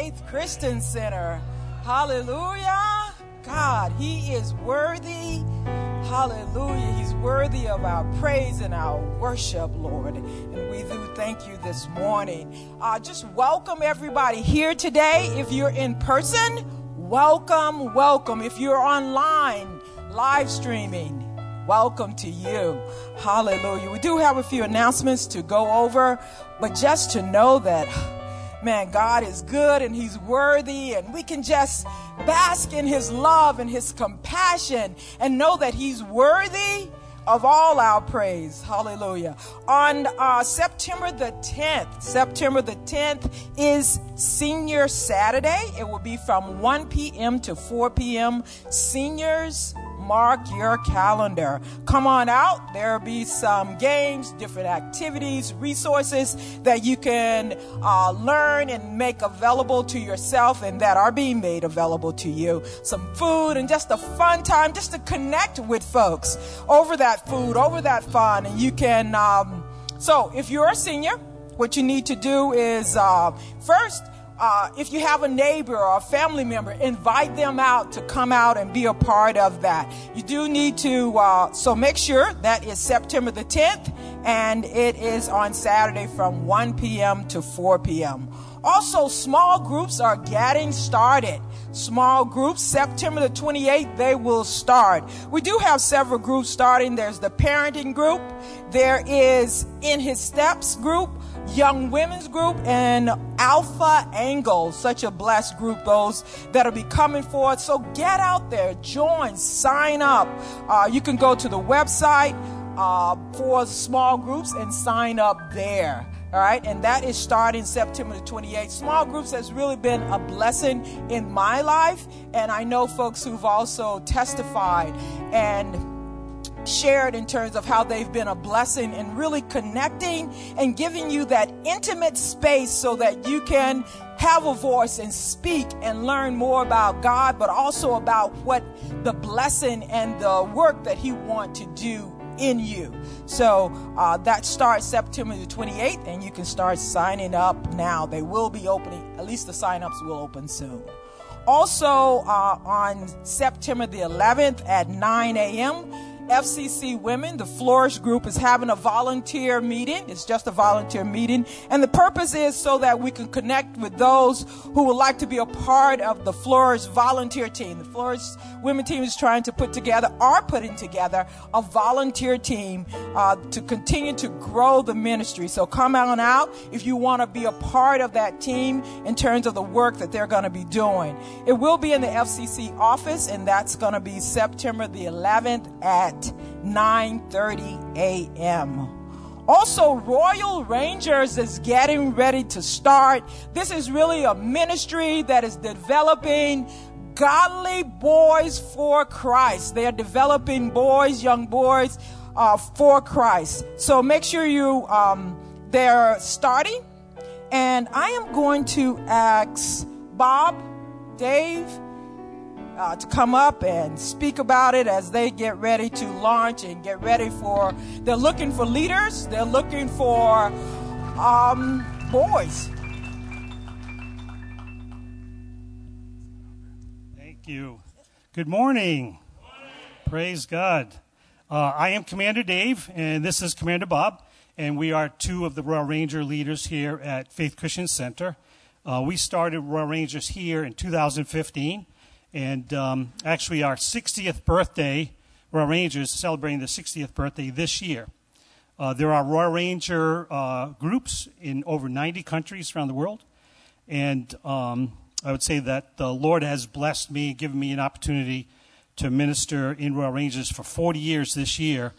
Faith Christian Center. Hallelujah. God, He is worthy. Hallelujah. He's worthy of our praise and our worship, Lord. And we do thank you this morning. Uh, just welcome everybody here today. If you're in person, welcome, welcome. If you're online, live streaming, welcome to you. Hallelujah. We do have a few announcements to go over, but just to know that man, God is good and He's worthy, and we can just bask in His love and His compassion and know that He's worthy of all our praise. Hallelujah. On uh, September the 10th, September the 10th is Senior Saturday. It will be from 1 p.m. to 4 p.m. Seniors mark your calendar. Come on out. There'll be some games, different activities, resources that you can uh, learn and make available to yourself and that are being made available to you. Some food and just a fun time just to connect with folks over that food, over that fun. And you can, um, so if you're a senior, what you need to do is uh, first uh, if you have a neighbor or a family member, invite them out to come out and be a part of that. You do need to, uh, so make sure that is September the 10th and it is on Saturday from 1 p.m. to 4 p.m. Also, small groups are getting started. Small groups, September the 28th, they will start. We do have several groups starting. There's the parenting group. There is In His Steps group Young Women's Group and Alpha Angle. Such a blessed group, those that'll be coming forward. So get out there, join, sign up. Uh, you can go to the website uh, for small groups and sign up there. All right, and that is starting September the 28th. Small groups has really been a blessing in my life, and I know folks who've also testified and shared in terms of how they've been a blessing and really connecting and giving you that intimate space so that you can have a voice and speak and learn more about God, but also about what the blessing and the work that He wants to do in you. So uh, that starts September the 28th, and you can start signing up now. They will be opening, at least the sign-ups will open soon. Also, uh, on September the 11th at 9 a.m., FCC Women, the Flourish Group, is having a volunteer meeting. It's just a volunteer meeting. And the purpose is so that we can connect with those who would like to be a part of the Flourish volunteer team. The Flourish Women team is trying to put together, are putting together a volunteer team uh, to continue to grow the ministry. So come on out if you want to be a part of that team in terms of the work that they're going to be doing. It will be in the FCC office, and that's going to be September the 11th at 9:30 a.m. Also, Royal Rangers is getting ready to start. This is really a ministry that is developing godly boys for Christ. They are developing boys, young boys uh, for Christ. So make sure you, um, they're starting. And I am going to ask Bob, Dave, uh, to come up and speak about it as they get ready to launch and get ready for. They're looking for leaders. They're looking for um, boys. Thank you. Good morning. Praise God. Uh, I am Commander Dave, and this is Commander Bob, and we are two of the Royal Ranger leaders here at Faith Christian Center. Uh, we started Royal Rangers here in 2015. And um, actually, our 60th birthday, Royal Rangers celebrating the 60th birthday this year. Uh, there are Royal Ranger uh, groups in over 90 countries around the world. And um, I would say that the Lord has blessed me, given me an opportunity to minister in Royal Rangers for 40 years this year.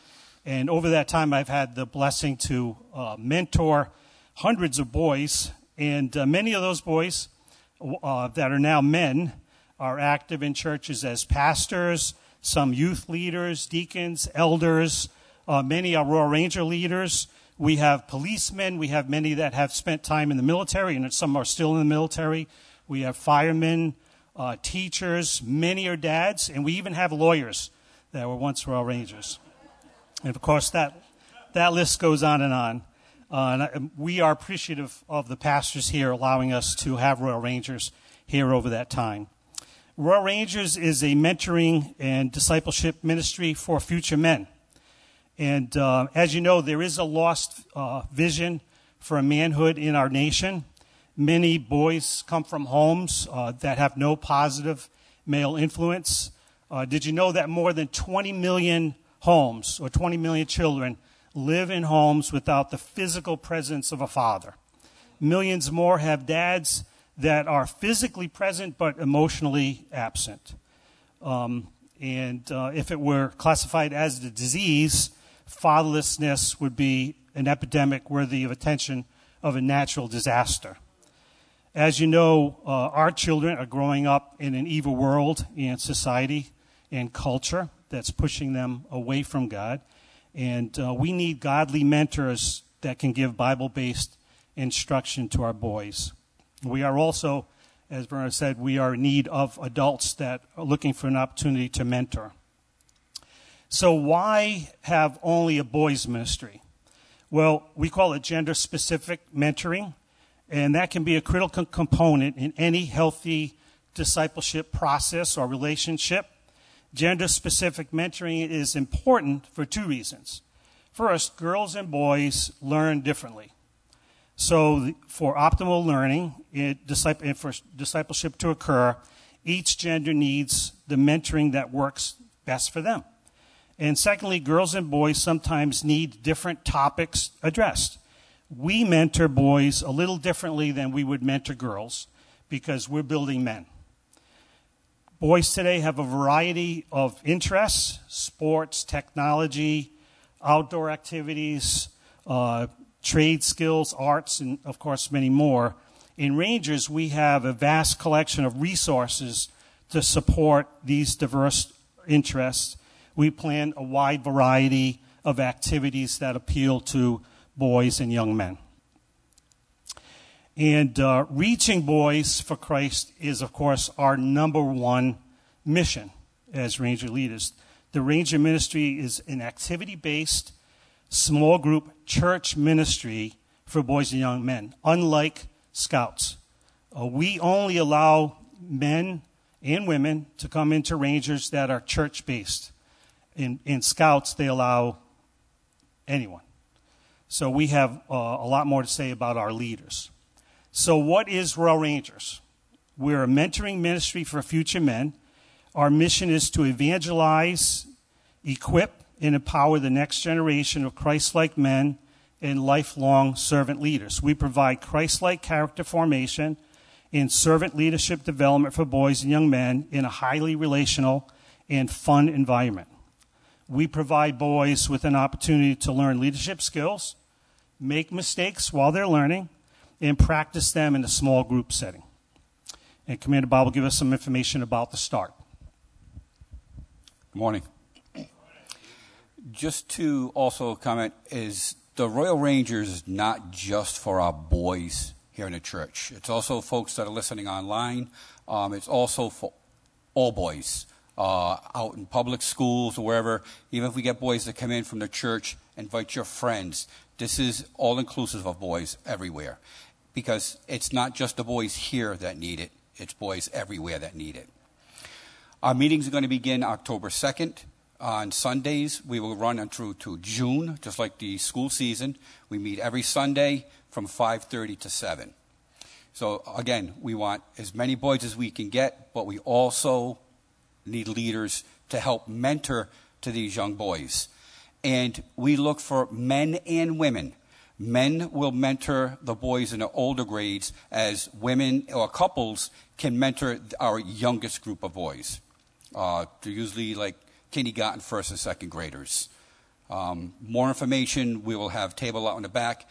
And over that time, I've had the blessing to uh, mentor hundreds of boys. And uh, many of those boys uh, that are now men are active in churches as pastors, some youth leaders, deacons, elders. Uh, many are Royal Ranger leaders. We have policemen. We have many that have spent time in the military, and some are still in the military. We have firemen, uh, teachers. Many are dads, and we even have lawyers that were once Royal Rangers. And of course, that that list goes on and on. Uh, and we are appreciative of the pastors here allowing us to have Royal Rangers here over that time. Royal Rangers is a mentoring and discipleship ministry for future men. And uh, as you know, there is a lost uh, vision for a manhood in our nation. Many boys come from homes uh, that have no positive male influence. Uh, did you know that more than 20 million homes or 20 million children live in homes without the physical presence of a father? Millions more have dads that are physically present but emotionally absent. Um, and uh, if it were classified as a disease, fatherlessness would be an epidemic worthy of attention of a natural disaster. As you know, uh, our children are growing up in an evil world and society and culture that's pushing them away from God. And uh, we need godly mentors that can give Bible based instruction to our boys. We are also, as Bernard said, we are in need of adults that are looking for an opportunity to mentor. So, why have only a boys' ministry? Well, we call it gender specific mentoring, and that can be a critical component in any healthy discipleship process or relationship. Gender specific mentoring is important for two reasons. First, girls and boys learn differently. So, for optimal learning for discipleship to occur, each gender needs the mentoring that works best for them. And secondly, girls and boys sometimes need different topics addressed. We mentor boys a little differently than we would mentor girls because we're building men. Boys today have a variety of interests sports, technology, outdoor activities, uh, trade skills, arts, and of course, many more. In Rangers, we have a vast collection of resources to support these diverse interests we plan a wide variety of activities that appeal to boys and young men. And uh, reaching boys for Christ is, of course, our number one mission as Ranger leaders. The Ranger ministry is an activity based, small group church ministry for boys and young men, unlike Scouts. Uh, we only allow men and women to come into Rangers that are church based in, in scouts, they allow anyone. So we have uh, a lot more to say about our leaders. So, what is Royal Rangers? We're a mentoring ministry for future men. Our mission is to evangelize, equip, and empower the next generation of Christ like men and lifelong servant leaders. We provide Christ like character formation and servant leadership development for boys and young men in a highly relational and fun environment we provide boys with an opportunity to learn leadership skills, make mistakes while they're learning, and practice them in a small group setting. And Commander Bob will give us some information about the start. Good morning. Just to also comment is the Royal Rangers is not just for our boys here in the church. It's also folks that are listening online. Um, it's also for all boys uh, out in public schools or wherever, even if we get boys that come in from the church, invite your friends. This is all inclusive of boys everywhere. Because it's not just the boys here that need it, it's boys everywhere that need it. Our meetings are going to begin October 2nd. On Sundays, we will run through to June, just like the school season. We meet every Sunday from 5:30 to 7. So again, we want as many boys as we can get, but we also need leaders to help mentor to these young boys. And we look for men and women. Men will mentor the boys in the older grades as women or couples can mentor our youngest group of boys. Uh, they're usually like kindergarten, first, and second graders. Um, more information, we will have table out in the back.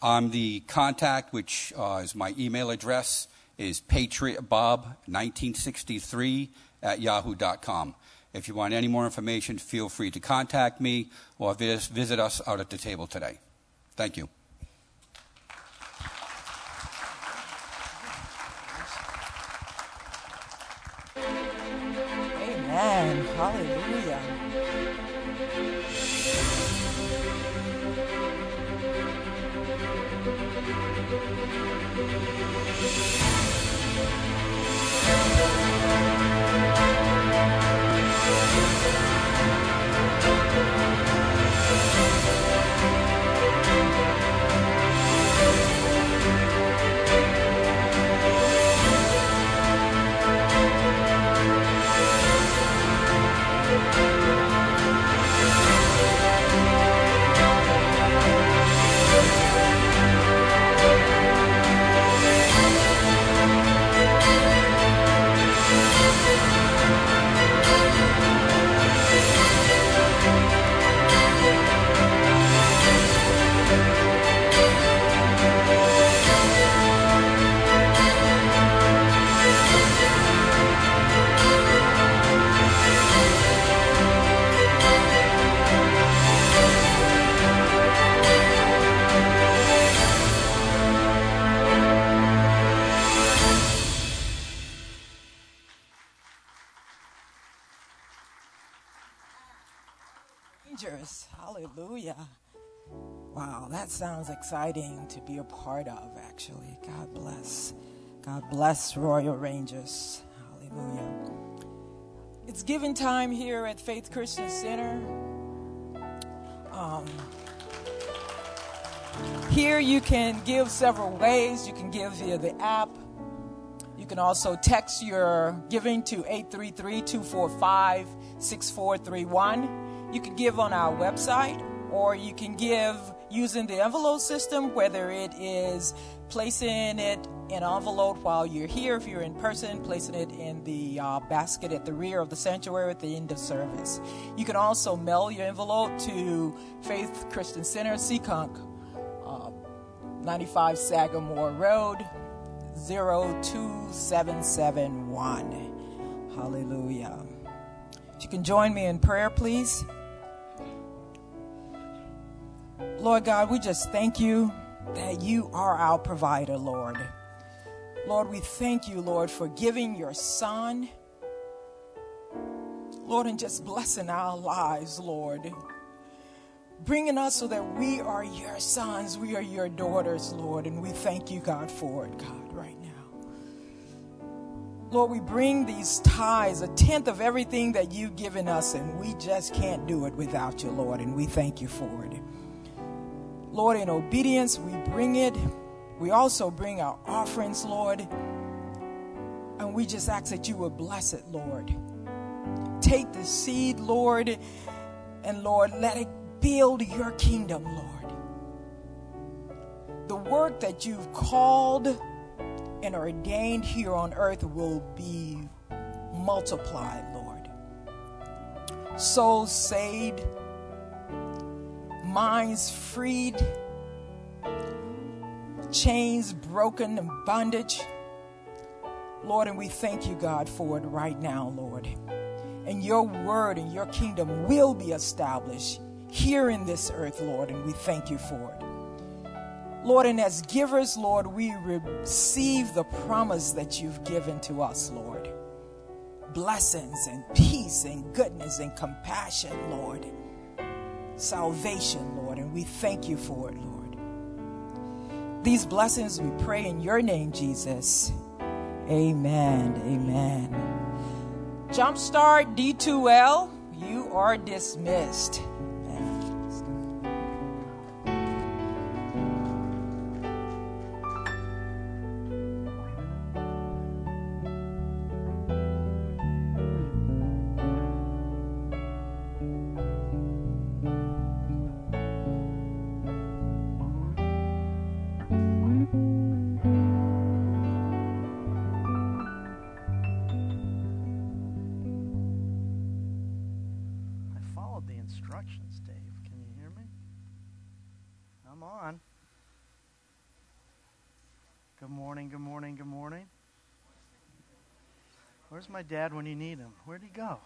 Um, the contact, which uh, is my email address, is patriotbob1963 at yahoo.com. If you want any more information, feel free to contact me or visit us out at the table today. Thank you. Amen. Hallelujah. Sounds exciting to be a part of, actually. God bless. God bless Royal Rangers. Hallelujah. It's giving time here at Faith Christian Center. Um, here you can give several ways. You can give via the app. You can also text your giving to 833 245 6431. You can give on our website or you can give using the envelope system, whether it is placing it in an envelope while you're here, if you're in person, placing it in the uh, basket at the rear of the sanctuary at the end of service. You can also mail your envelope to Faith Christian Center, Seekonk, uh, 95 Sagamore Road, 02771. Hallelujah. If you can join me in prayer, please. Lord God, we just thank you that you are our provider, Lord. Lord, we thank you, Lord, for giving your son. Lord, and just blessing our lives, Lord. Bringing us so that we are your sons, we are your daughters, Lord, and we thank you, God, for it, God, right now. Lord, we bring these tithes, a tenth of everything that you've given us, and we just can't do it without you, Lord, and we thank you for it. Lord, in obedience, we bring it. We also bring our offerings, Lord. And we just ask that you would bless it, Lord. Take the seed, Lord, and Lord, let it build your kingdom, Lord. The work that you've called and ordained here on earth will be multiplied, Lord. Souls saved minds freed, chains broken, and bondage. Lord, and we thank you, God, for it right now, Lord. And your word and your kingdom will be established here in this earth, Lord, and we thank you for it. Lord, and as givers, Lord, we receive the promise that you've given to us, Lord. Blessings and peace and goodness and compassion, Lord salvation, Lord, and we thank you for it, Lord. These blessings we pray in your name, Jesus. Amen. Amen. Jumpstart D2L, you are dismissed. Where's my dad when you need him? Where'd he go?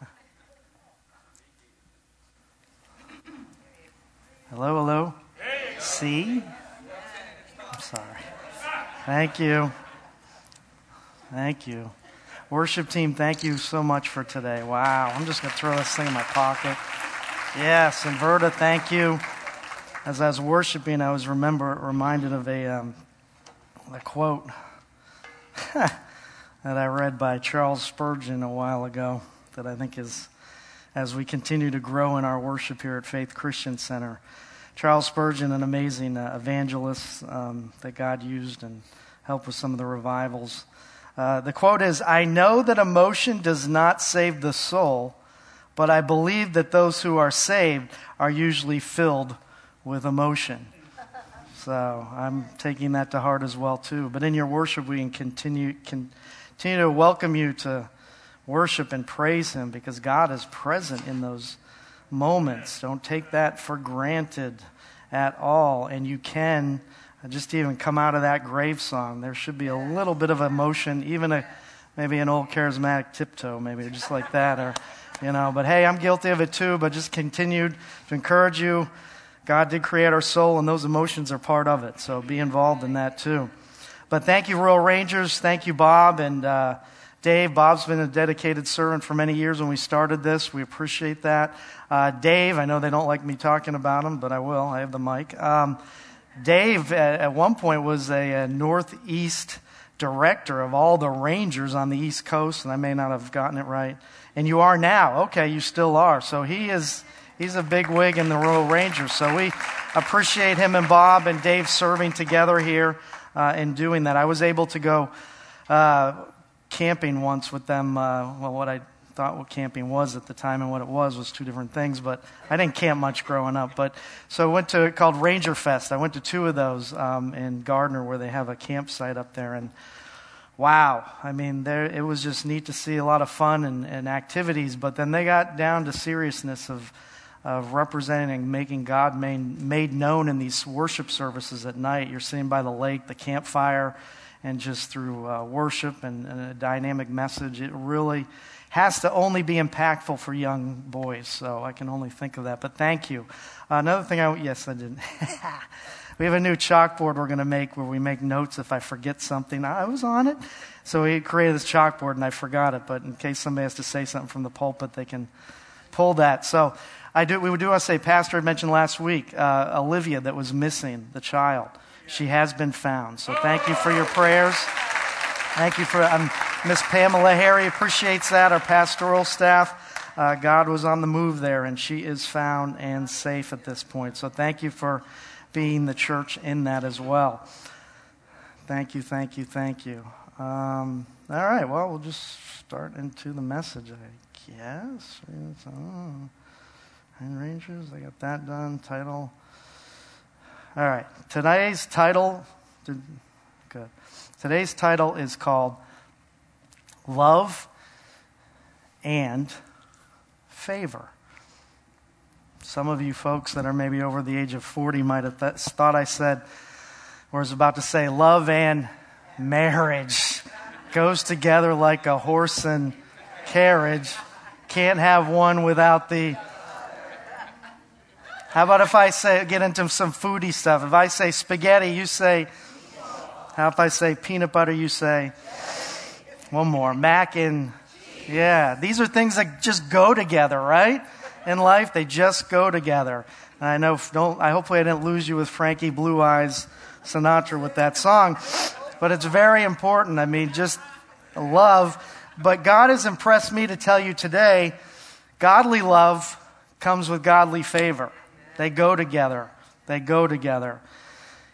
hello, hello. See? I'm sorry. Thank you. Thank you. Worship team, thank you so much for today. Wow. I'm just going to throw this thing in my pocket. Yes, and Verda, thank you. As I was worshiping, I was remember reminded of a, um, a quote. that I read by Charles Spurgeon a while ago that I think is, as we continue to grow in our worship here at Faith Christian Center. Charles Spurgeon, an amazing uh, evangelist um, that God used and helped with some of the revivals. Uh, the quote is I know that emotion does not save the soul, but I believe that those who are saved are usually filled with emotion. So I'm taking that to heart as well too. But in your worship, we can continue continue to welcome you to worship and praise Him because God is present in those moments. Don't take that for granted at all. And you can just even come out of that grave song. There should be a little bit of emotion, even a maybe an old charismatic tiptoe, maybe just like that, or you know. But hey, I'm guilty of it too. But just continue to encourage you. God did create our soul, and those emotions are part of it. So be involved in that too. But thank you, Royal Rangers. Thank you, Bob. And uh, Dave, Bob's been a dedicated servant for many years when we started this. We appreciate that. Uh, Dave, I know they don't like me talking about him, but I will. I have the mic. Um, Dave, at, at, one point, was a, a, Northeast director of all the Rangers on the East Coast, and I may not have gotten it right. And you are now. Okay, you still are. So he is. He's a big wig in the Royal Rangers. So we appreciate him and Bob and Dave serving together here uh, in doing that. I was able to go uh, camping once with them. Uh, well, what I thought what camping was at the time and what it was was two different things. But I didn't camp much growing up. But so I went to called Ranger Fest. I went to two of those um, in Gardner where they have a campsite up there and. Wow, I mean, there, it was just neat to see a lot of fun and, and activities, but then they got down to seriousness of, of representing, making God made, made known in these worship services at night. You're sitting by the lake, the campfire, and just through uh, worship and, and, a dynamic message, it really has to only be impactful for young boys. So I can only think of that. But thank you. Uh, another thing I, yes, I didn't. we have a new chalkboard we're going to make where we make notes if I forget something. I was on it. So we created this chalkboard and I forgot it. But in case somebody has to say something from the pulpit, they can pull that. So I do, we do want to say, Pastor had mentioned last week, uh, Olivia that was missing, the child. She has been found. So thank you for your prayers. Thank you for um, Miss Pamela Harry appreciates that. Our pastoral staff, uh, God was on the move there, and she is found and safe at this point. So thank you for being the church in that as well. Thank you, thank you, thank you. Um, all right, well, we'll just start into the message, I guess. Oh, Rangers, I got that done. Title all right. Today's title, good. Today's title is called Love and Favor. Some of you folks that are maybe over the age of 40 might have th- thought I said, or was about to say, love and marriage goes together like a horse and carriage. Can't have one without the how about if I say, get into some foodie stuff? If I say spaghetti, you say, how if I say peanut butter, you say, one more, mac and, yeah. These are things that just go together, right? In life, they just go together. And I know, don't, I hopefully I didn't lose you with Frankie Blue Eyes Sinatra with that song, but it's very important. I mean, just love. But God has impressed me to tell you today, godly love comes with godly favor. They go together. They go together.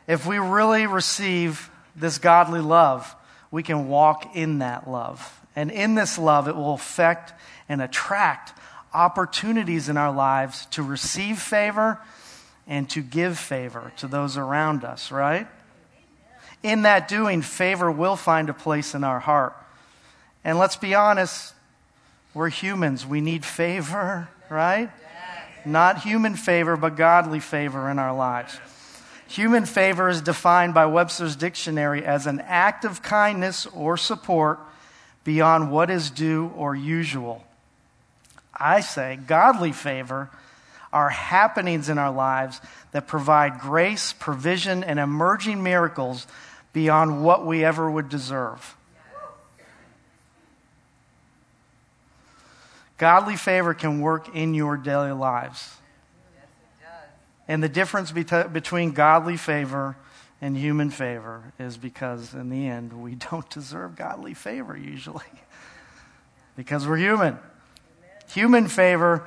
If we really receive this godly love, we can walk in that love. And in this love, it will affect and attract opportunities in our lives to receive favor and to give favor to those around us, right? In that doing, favor will find a place in our heart. And let's be honest, we're humans. We need favor, right? Not human favor, but godly favor in our lives. Human favor is defined by Webster's dictionary as an act of kindness or support beyond what is due or usual. I say godly favor are happenings in our lives that provide grace, provision, and emerging miracles beyond what we ever would deserve. Godly favor can work in your daily lives. and the difference between godly favor and human favor is because, in the end, we don't deserve godly favor usually because we're human. Human favor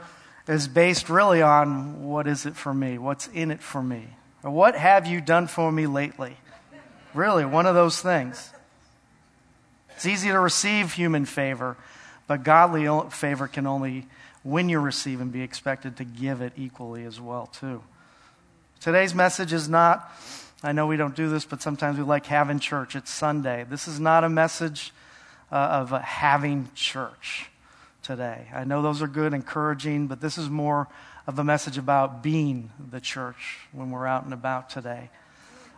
is based really on what is it for me? What's in it for me? Or what have you done for me lately? Really, one of those things. It's easy to receive human favor, but godly favor can only, when you receive and be expected to give it equally as well, too. Today's message is not, I know we don't do this, but sometimes we like having church. It's Sunday. This is not a message uh, of uh, having church today. I know those are good, encouraging, but this is more of a message about being the church when we're out and about today.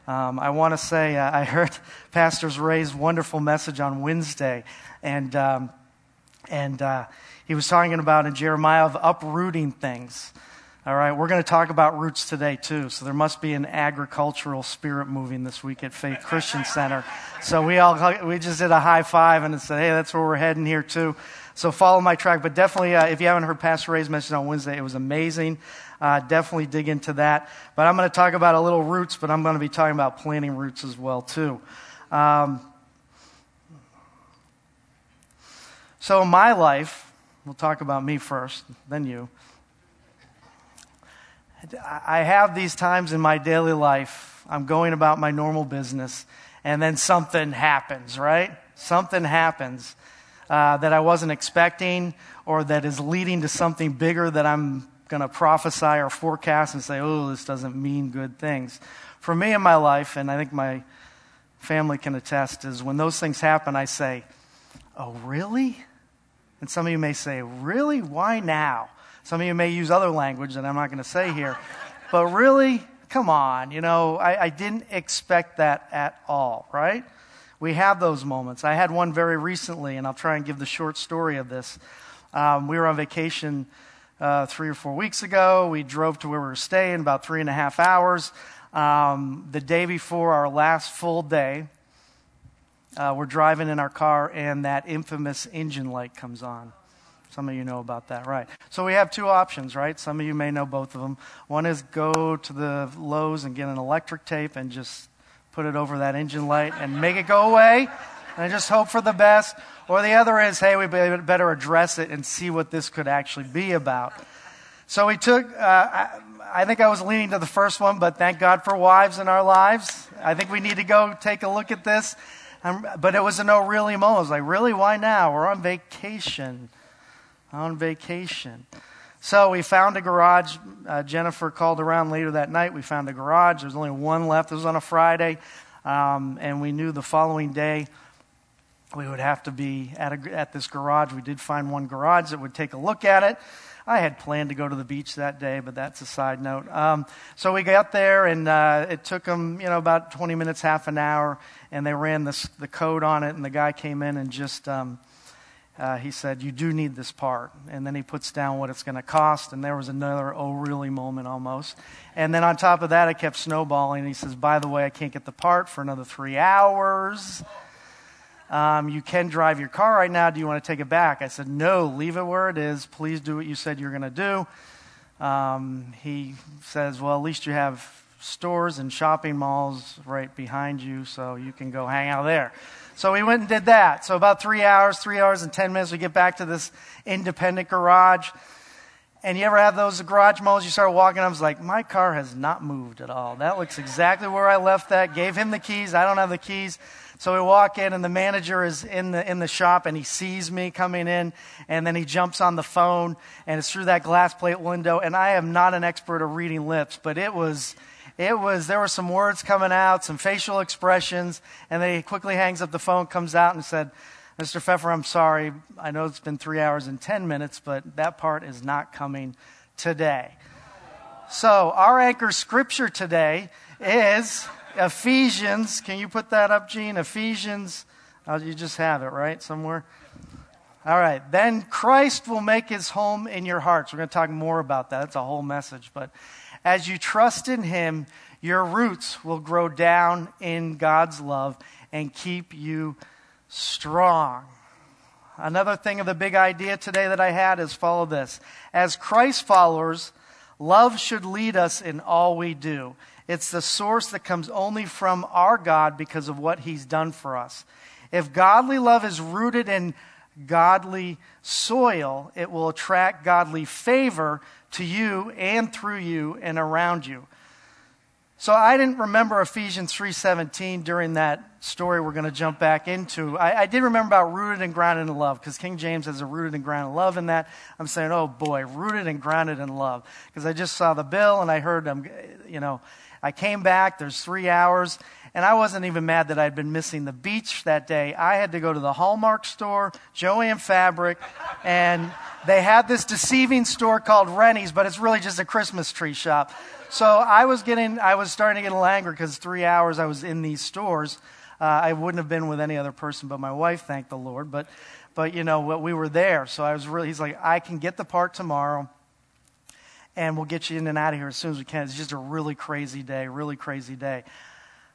Um, I want to say, uh, I heard Pastor's Ray's wonderful message on Wednesday, and and uh, he was talking about in Jeremiah of uprooting things. All right, we're going to talk about roots today too. So there must be an agricultural spirit moving this week at Faith Christian Center. So we all we just did a high five and said, "Hey, that's where we're heading here too." So follow my track. But definitely, uh, if you haven't heard Pastor Ray's message on Wednesday, it was amazing. Uh, definitely dig into that. But I'm going to talk about a little roots, but I'm going to be talking about planting roots as well too. Um, so my life, we'll talk about me first, then you. I have these times in my daily life, I'm going about my normal business, and then something happens, right? Something happens uh, that I wasn't expecting or that is leading to something bigger that I'm going to prophesy or forecast and say, oh, this doesn't mean good things. For me in my life, and I think my family can attest, is when those things happen, I say, oh, really? And some of you may say, really? Why now? Some of you may use other language that I'm not going to say here. But really, come on, you know, I, I, didn't expect that at all, right? We have those moments. I had one very recently, and I'll try and give the short story of this. Um, we were on vacation uh, three or four weeks ago. We drove to where we were staying about three and a half hours. Um, the day before our last full day, uh, we're driving in our car, and that infamous engine light comes on. Some of you know about that, right? So we have two options, right? Some of you may know both of them. One is go to the Lowe's and get an electric tape and just put it over that engine light and make it go away and just hope for the best. Or the other is, hey, we better address it and see what this could actually be about. So we took, uh, I, I think I was leaning to the first one, but thank God for wives in our lives. I think we need to go take a look at this. Um, but it was a no really moment. I was like, really? Why now? We're on vacation on vacation. So we found a garage. Uh, Jennifer called around later that night. We found a garage. There was only one left. It was on a Friday. Um, and we knew the following day we would have to be at, a, at this garage. We did find one garage that would take a look at it. I had planned to go to the beach that day, but that's a side note. Um, so we got there, and uh, it took them, you know, about 20 minutes, half an hour, and they ran this, the code on it, and the guy came in and just um, uh, he said, You do need this part. And then he puts down what it's going to cost. And there was another, oh, really moment almost. And then on top of that, it kept snowballing. He says, By the way, I can't get the part for another three hours. Um, you can drive your car right now. Do you want to take it back? I said, No, leave it where it is. Please do what you said you're going to do. Um, he says, Well, at least you have stores and shopping malls right behind you, so you can go hang out there. So we went and did that. So about three hours, three hours and 10 minutes, we get back to this independent garage. And you ever have those garage malls? You start walking, I was like, my car has not moved at all. That looks exactly where I left that. Gave him the keys. I don't have the keys. So we walk in, and the manager is in the, in the shop, and he sees me coming in, and then he jumps on the phone, and it's through that glass plate window. And I am not an expert of reading lips, but it was it was, there were some words coming out, some facial expressions, and then he quickly hangs up the phone, comes out and said, Mr. Pfeffer, I'm sorry. I know it's been three hours and 10 minutes, but that part is not coming today. So, our anchor scripture today is Ephesians. Can you put that up, Gene? Ephesians. Oh, you just have it, right? Somewhere? All right. Then Christ will make his home in your hearts. We're going to talk more about that. That's a whole message. But as you trust in Him, your roots will grow down in God's love and keep you strong. Another thing of the big idea today that I had is follow this. As Christ followers, love should lead us in all we do. It's the source that comes only from our God because of what He's done for us. If godly love is rooted in godly soil, it will attract godly favor to you and through you and around you. So I didn't remember Ephesians 3:17 during that story we're going to jump back into. I, I did remember about rooted and grounded in love because King James has a rooted and grounded in love in that. I'm saying, oh boy, rooted and grounded in love because I just saw the bill and I heard them. You know, I came back. There's three hours and I wasn't even mad that I'd been missing the beach that day. I had to go to the Hallmark store, Jo-Ann Fabric, and they had this deceiving store called Rennie's, but it's really just a Christmas tree shop. So I was getting, I was starting to get a little angry because three hours I was in these stores. Uh, I wouldn't have been with any other person but my wife, thank the Lord. But, but you know, we were there. So I was really, he's like, I can get the part tomorrow. And we'll get you in and out of here as soon as we can. It's just a really crazy day, really crazy day.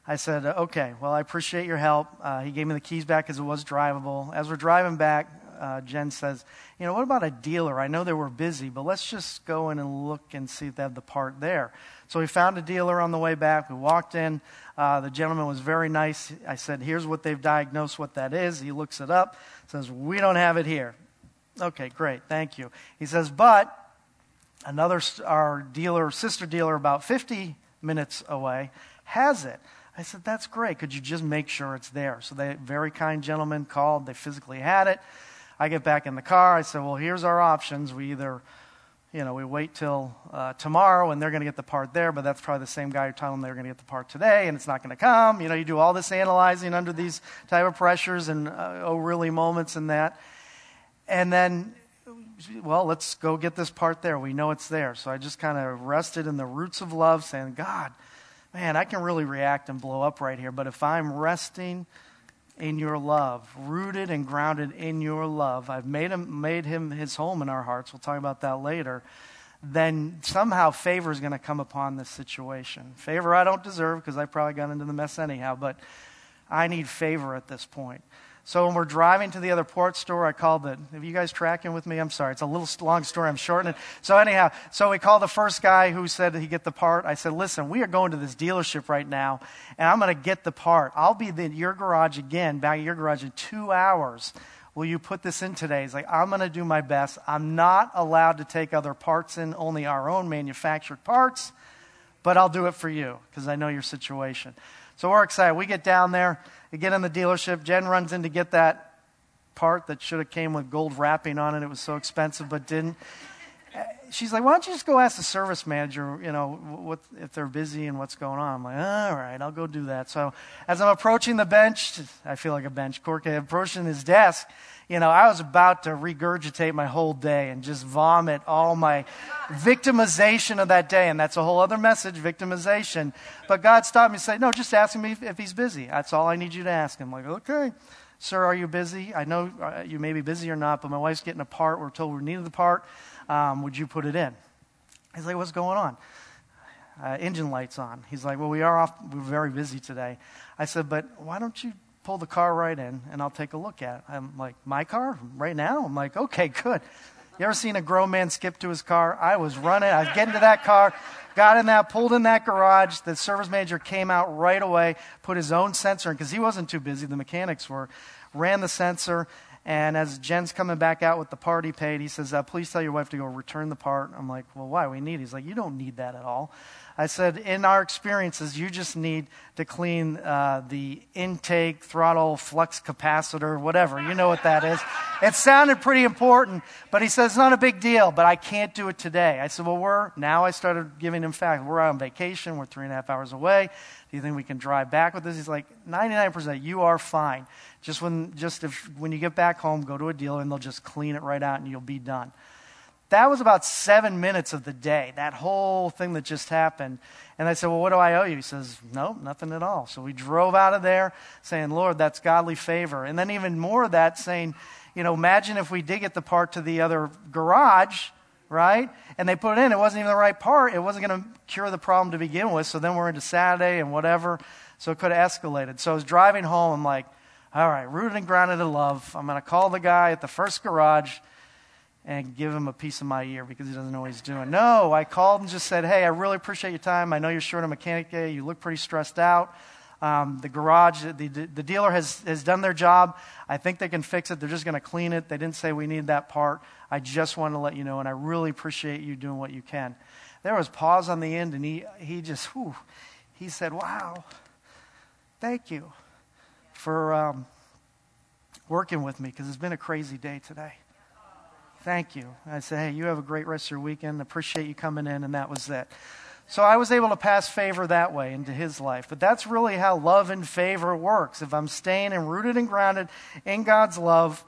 I said, okay, well, I appreciate your help. Uh, he gave me the keys back because it was drivable. As we're driving back, uh, Jen says, you know, what about a dealer? I know they were busy, but let's just go in and look and see if they have the part there. So we found a dealer on the way back. We walked in. Uh, the gentleman was very nice. I said, here's what they've diagnosed what that is. He looks it up, says, we don't have it here. Okay, great, thank you. He says, but another, our dealer, sister dealer, about 50 minutes away, has it. I said, That's great. Could you just make sure it's there? So the very kind gentleman called. They physically had it. I get back in the car. I said, Well, here's our options. We either, you know, we wait till uh, tomorrow and they're going to get the part there, but that's probably the same guy who told them they're going to get the part today and it's not going to come. You know, you do all this analyzing under these type of pressures and uh, oh, really moments and that. And then well, let's go get this part there. We know it's there. So I just kind of rested in the roots of love, saying, God, man, I can really react and blow up right here. But if I'm resting in your love, rooted and grounded in your love, I've made him, made him his home in our hearts. We'll talk about that later. Then somehow favor is going to come upon this situation. Favor I don't deserve because I probably got into the mess anyhow, but I need favor at this point. So when we're driving to the other port store, I called the. Have you guys tracking with me? I'm sorry, it's a little long story. I'm shortening. So anyhow, so we called the first guy who said he'd get the part. I said, "Listen, we are going to this dealership right now, and I'm going to get the part. I'll be in your garage again, back at your garage in two hours." Will you put this in today? He's like, I'm going to do my best. I'm not allowed to take other parts in, only our own manufactured parts, but I'll do it for you because I know your situation. So we're excited. We get down there. We get in the dealership. Jen runs in to get that part that should have came with gold wrapping on it. It was so expensive, but didn't. She's like, why don't you just go ask the service manager, you know, what, if they're busy and what's going on. I'm like, all right, I'll go do that. So as I'm approaching the bench, I feel like a bench. Corky approaching his desk, you know, I was about to regurgitate my whole day and just vomit all my victimization of that day. And that's a whole other message, victimization. But God stopped me and said, no, just ask me if he's busy. That's all I need you to ask him. I'm like, okay. Sir, are you busy? I know uh, you may be busy or not, but my wife's getting a part. We're told we needed the part. Um, would you put it in? He's like, what's going on? Uh, engine lights on. He's like, well, we are off. We're very busy today. I said, but why don't you pull the car right in and I'll take a look at it. I'm like, my car? Right now? I'm like, okay, good. You ever seen a grown man skip to his car? I was running. I was getting to that car, got in that, pulled in that garage. The service manager came out right away, put his own sensor in because he wasn't too busy. The mechanics were. Ran the sensor. And as Jen's coming back out with the part he paid, he says, uh, Please tell your wife to go return the part. I'm like, Well, why? We need it. He's like, You don't need that at all. I said, in our experiences, you just need to clean uh, the intake, throttle, flux capacitor, whatever. You know what that is. It sounded pretty important, but he says, it's not a big deal, but I can't do it today. I said, well, we're, now I started giving him facts. We're on vacation. We're three and a half hours away. Do you think we can drive back with this? He's like, 99%, you are fine. Just when, just if, when you get back home, go to a dealer and they'll just clean it right out and you'll be done. That was about seven minutes of the day, that whole thing that just happened. And I said, Well, what do I owe you? He says, No, nothing at all. So we drove out of there saying, Lord, that's godly favor. And then even more of that saying, You know, imagine if we did get the part to the other garage, right? And they put it in, it wasn't even the right part. It wasn't going to cure the problem to begin with. So then we're into Saturday and whatever. So it could have escalated. So I was driving home. I'm like, All right, rooted and grounded in love. I'm going to call the guy at the first garage and give him a piece of my ear because he doesn't know what he's doing. No, I called and just said, hey, I really appreciate your time. I know you're short a mechanic day. You look pretty stressed out. Um, the garage, the, the dealer has, has done their job. I think they can fix it. They're just going to clean it. They didn't say we need that part. I just wanted to let you know, and I really appreciate you doing what you can. There was pause on the end, and he, he just, whew, he said, wow, thank you for um, working with me because it's been a crazy day today. Thank you. I said, hey, you have a great rest of your weekend. Appreciate you coming in, and that was it. So I was able to pass favor that way into his life. But that's really how love and favor works. If I'm staying and rooted and grounded in God's love,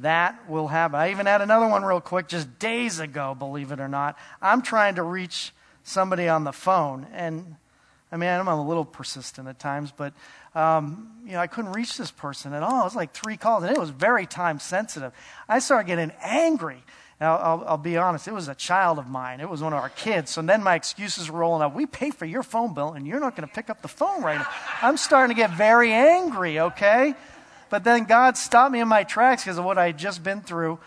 that will happen. I even had another one real quick just days ago, believe it or not. I'm trying to reach somebody on the phone, and I mean, I'm a little persistent at times, but um, you know, I couldn't reach this person at all. It was like three calls, and it was very time sensitive. I started getting angry. Now, I'll, I'll, be honest, it was a child of mine. It was one of our kids. So then my excuses were rolling out. We pay for your phone bill, and you're not going to pick up the phone right now. I'm starting to get very angry, okay? But then God stopped me in my tracks because of what I had just been through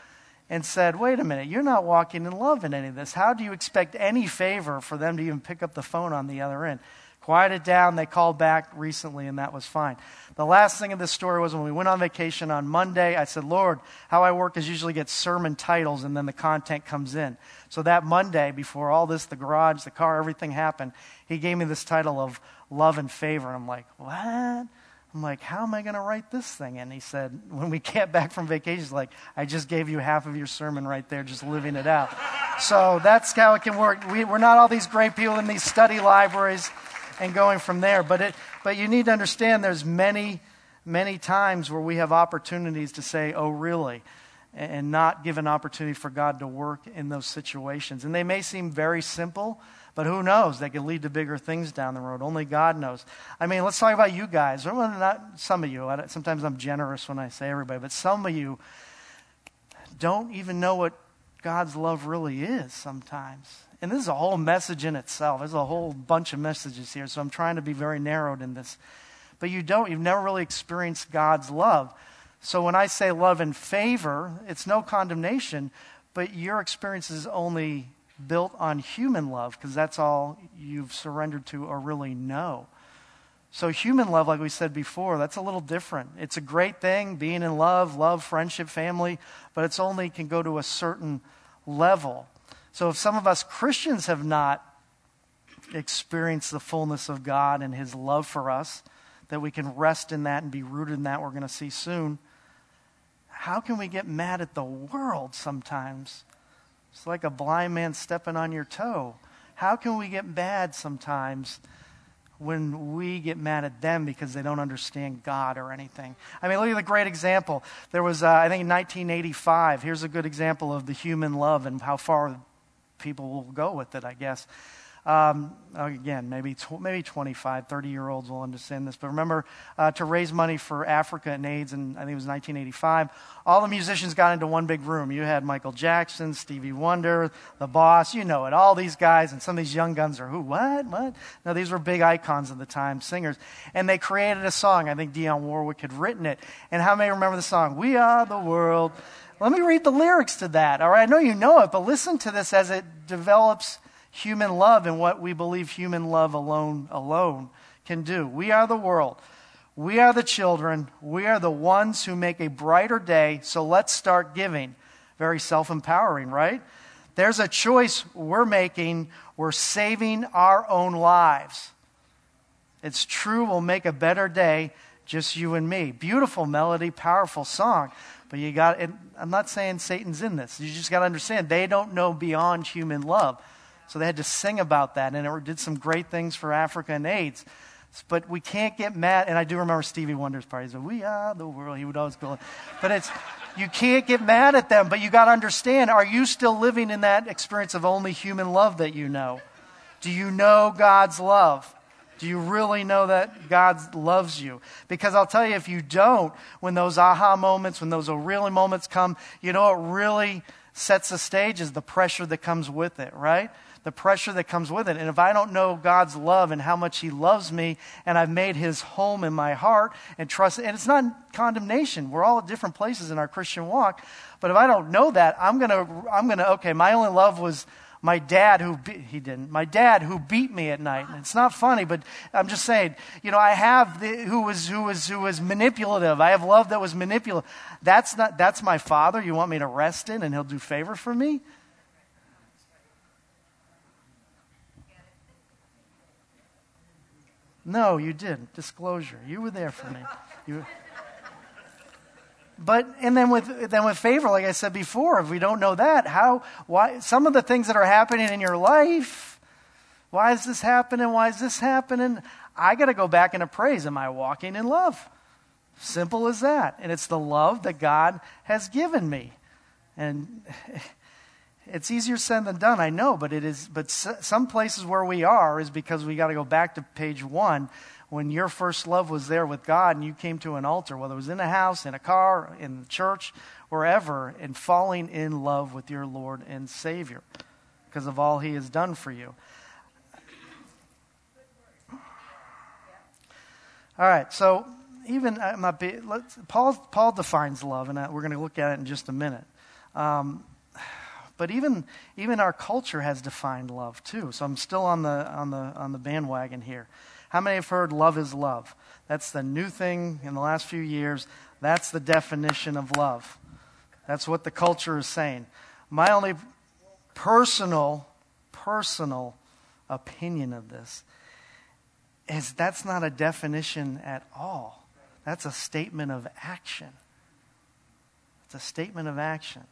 and said, wait a minute, you're not walking in love in any of this. How do you expect any favor for them to even pick up the phone on the other end? Quieted down. They called back recently, and that was fine. The last thing of this story was when we went on vacation on Monday, I said, Lord, how I work is usually get sermon titles, and then the content comes in. So that Monday, before all this, the garage, the car, everything happened, he gave me this title of Love and Favor. I'm like, what? I'm like, how am I going to write this thing? And he said, when we get back from vacation, he's like, I just gave you half of your sermon right there, just living it out. so that's how it can work. We, we're not all these great people in these study libraries and going from there. But, it, but you need to understand there's many, many times where we have opportunities to say, oh, really? And not give an opportunity for God to work in those situations. And they may seem very simple, but who knows? They could lead to bigger things down the road. Only God knows. I mean, let's talk about you guys. Well, not some of you. Sometimes I'm generous when I say everybody, but some of you don't even know what God's love really is sometimes. And this is a whole message in itself. There's a whole bunch of messages here, so I'm trying to be very narrowed in this. But you don't, you've never really experienced God's love. So when I say love and favor, it's no condemnation, but your experience is only built on human love because that's all you've surrendered to or really know. So, human love, like we said before, that's a little different. It's a great thing, being in love, love, friendship, family, but it's only can go to a certain level. So if some of us Christians have not experienced the fullness of God and His love for us, that we can rest in that and be rooted in that, we're going to see soon. How can we get mad at the world sometimes? It's like a blind man stepping on your toe. How can we get mad sometimes when we get mad at them because they don't understand God or anything. I mean, look at the great example. There was, uh, I think, in 1985. Here's a good example of the human love and how far people will go with it, I guess. Um, again, maybe tw- maybe 25, 30 year olds will understand this. But remember, uh, to raise money for Africa and AIDS, and I think it was 1985, all the musicians got into one big room. You had Michael Jackson, Stevie Wonder, The Boss, you know it, all these guys, and some of these young guns are who, what, what? No, these were big icons of the time, singers. And they created a song. I think Dionne Warwick had written it. And how many remember the song? We are the world. Let me read the lyrics to that. All right, I know you know it, but listen to this as it develops human love and what we believe human love alone alone can do. We are the world. We are the children. We are the ones who make a brighter day. So let's start giving. Very self empowering, right? There's a choice we're making. We're saving our own lives. It's true, we'll make a better day, just you and me. Beautiful melody, powerful song. But you got, I'm not saying Satan's in this. You just got to understand, they don't know beyond human love. So they had to sing about that, and it did some great things for Africa and AIDS. But we can't get mad. And I do remember Stevie Wonder's part. He said, We are the world. He would always go. But it's, you can't get mad at them. But you got to understand are you still living in that experience of only human love that you know? Do you know God's love? Do you really know that God loves you? Because I'll tell you, if you don't, when those aha moments, when those really moments come, you know what really sets the stage is the pressure that comes with it, right? The pressure that comes with it. And if I don't know God's love and how much He loves me, and I've made His home in my heart and trust, and it's not condemnation. We're all at different places in our Christian walk. But if I don't know that, I'm to, I'm to, okay, my only love was my dad who be- he didn't my dad who beat me at night. And it's not funny but i'm just saying you know i have the, who was who was who was manipulative. I have love that was manipulative. That's not that's my father you want me to rest in and he'll do favor for me? No you didn't. Disclosure. You were there for me. You but and then with then with favor, like I said before, if we don't know that, how why some of the things that are happening in your life, why is this happening? Why is this happening? I got to go back and appraise. Am I walking in love? Simple as that. And it's the love that God has given me. And It's easier said than done, I know, but it is. But some places where we are is because we got to go back to page one when your first love was there with God and you came to an altar, whether it was in a house, in a car, in church, wherever, and falling in love with your Lord and Savior because of all He has done for you. All right, so even uh, be, Paul, Paul defines love, and we're going to look at it in just a minute. Um, but even even our culture has defined love too. So I'm still on the on the on the bandwagon here. How many have heard love is love? That's the new thing in the last few years. That's the definition of love. That's what the culture is saying. My only personal personal opinion of this is that's not a definition at all. That's a statement of action. It's a statement of action.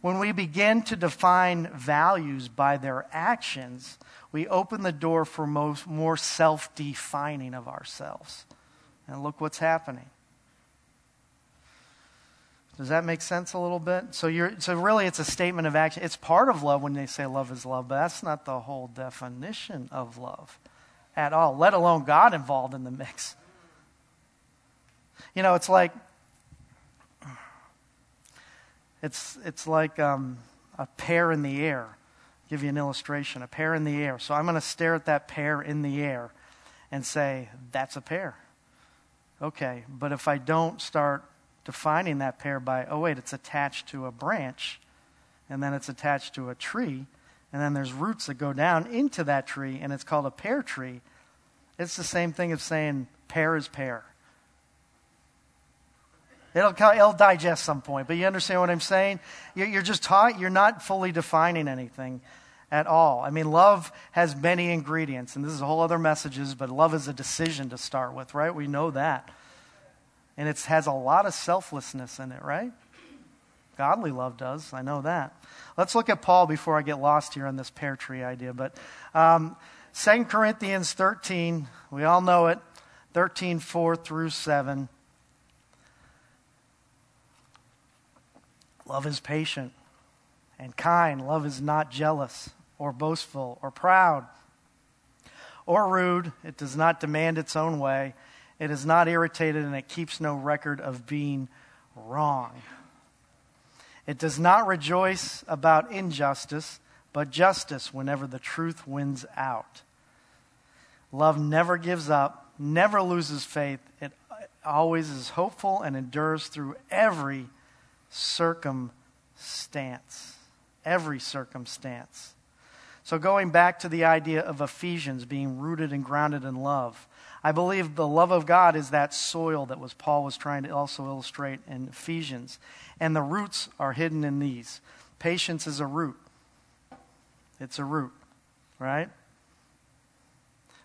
When we begin to define values by their actions, we open the door for most, more self defining of ourselves. And look what's happening. Does that make sense a little bit? So, you're, so really, it's a statement of action. It's part of love when they say love is love, but that's not the whole definition of love at all, let alone God involved in the mix. You know, it's like it's, it's like um, a pear in the air. I'll give you an illustration a pear in the air. So I'm going to stare at that pear in the air and say, that's a pear. Okay, but if I don't start defining that pear by, oh, wait, it's attached to a branch, and then it's attached to a tree, and then there's roots that go down into that tree, and it's called a pear tree. It's the same thing as saying pear is pear. It'll, it'll digest some point, but you understand what I'm saying? You're just taught, you're not fully defining anything at all. I mean, love has many ingredients, and this is a whole other messages, but love is a decision to start with, right? We know that. And it has a lot of selflessness in it, right? Godly love does. I know that. Let's look at Paul before I get lost here on this pear tree idea. But um, 2 Corinthians 13, we all know it, 13, 4 through 7. Love is patient and kind. Love is not jealous or boastful or proud or rude. It does not demand its own way. It is not irritated and it keeps no record of being wrong. It does not rejoice about injustice, but justice whenever the truth wins out. Love never gives up, never loses faith. It always is hopeful and endures through every circumstance. Every circumstance. So, going back to the idea of Ephesians being rooted and grounded in love, I believe the love of God is that soil that was Paul was trying to also illustrate in Ephesians. And the roots are hidden in these. Patience is a root. It's a root, right?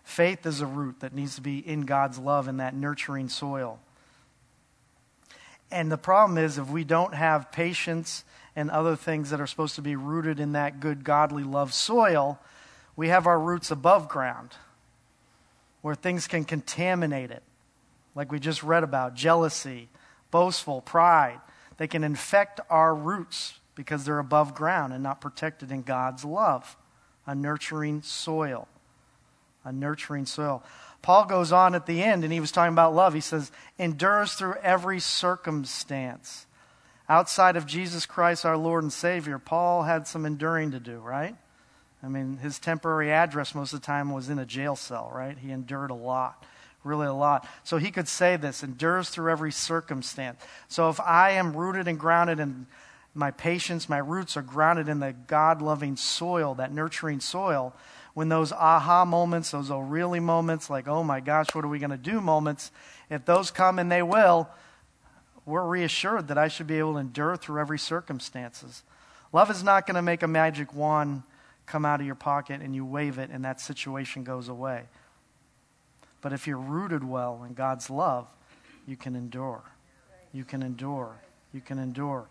Faith is a root that needs to be in God's love in that nurturing soil. And the problem is, if we don't have patience and other things that are supposed to be rooted in that good, godly love soil, we have our roots above ground where things can contaminate it, like we just read about jealousy, boastful, pride. They can infect our roots because they're above ground and not protected in God's love, a nurturing soil. A nurturing soil. Paul goes on at the end, and he was talking about love. He says, endures through every circumstance. Outside of Jesus Christ, our Lord and Savior, Paul had some enduring to do, right? I mean, his temporary address most of the time was in a jail cell, right? He endured a lot, really a lot. So he could say this endures through every circumstance. So if I am rooted and grounded in my patience, my roots are grounded in the God loving soil, that nurturing soil, when those aha moments, those oh really moments, like, oh my gosh, what are we going to do moments, if those come and they will, we're reassured that I should be able to endure through every circumstances. Love is not going to make a magic wand come out of your pocket and you wave it and that situation goes away. But if you're rooted well in God's love, you can endure. You can endure. You can endure.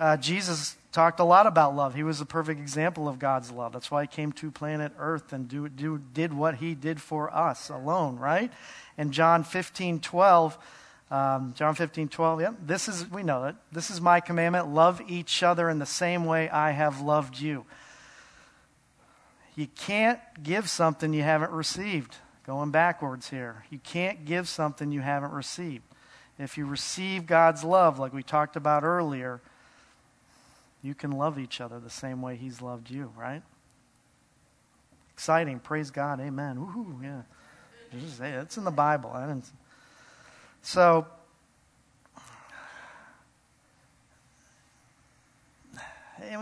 Uh, Jesus talked a lot about love. He was a perfect example of God's love. That's why he came to planet Earth and do, do, did what he did for us alone, right? And John 15 12, Um, John 15, 12. Yep. This is, we know it. This is my commandment love each other in the same way I have loved you. You can't give something you haven't received. Going backwards here. You can't give something you haven't received. If you receive God's love, like we talked about earlier, you can love each other the same way He's loved you, right? Exciting. Praise God. Amen. Woohoo. Yeah. Just, hey, it's in the Bible. I didn't, so,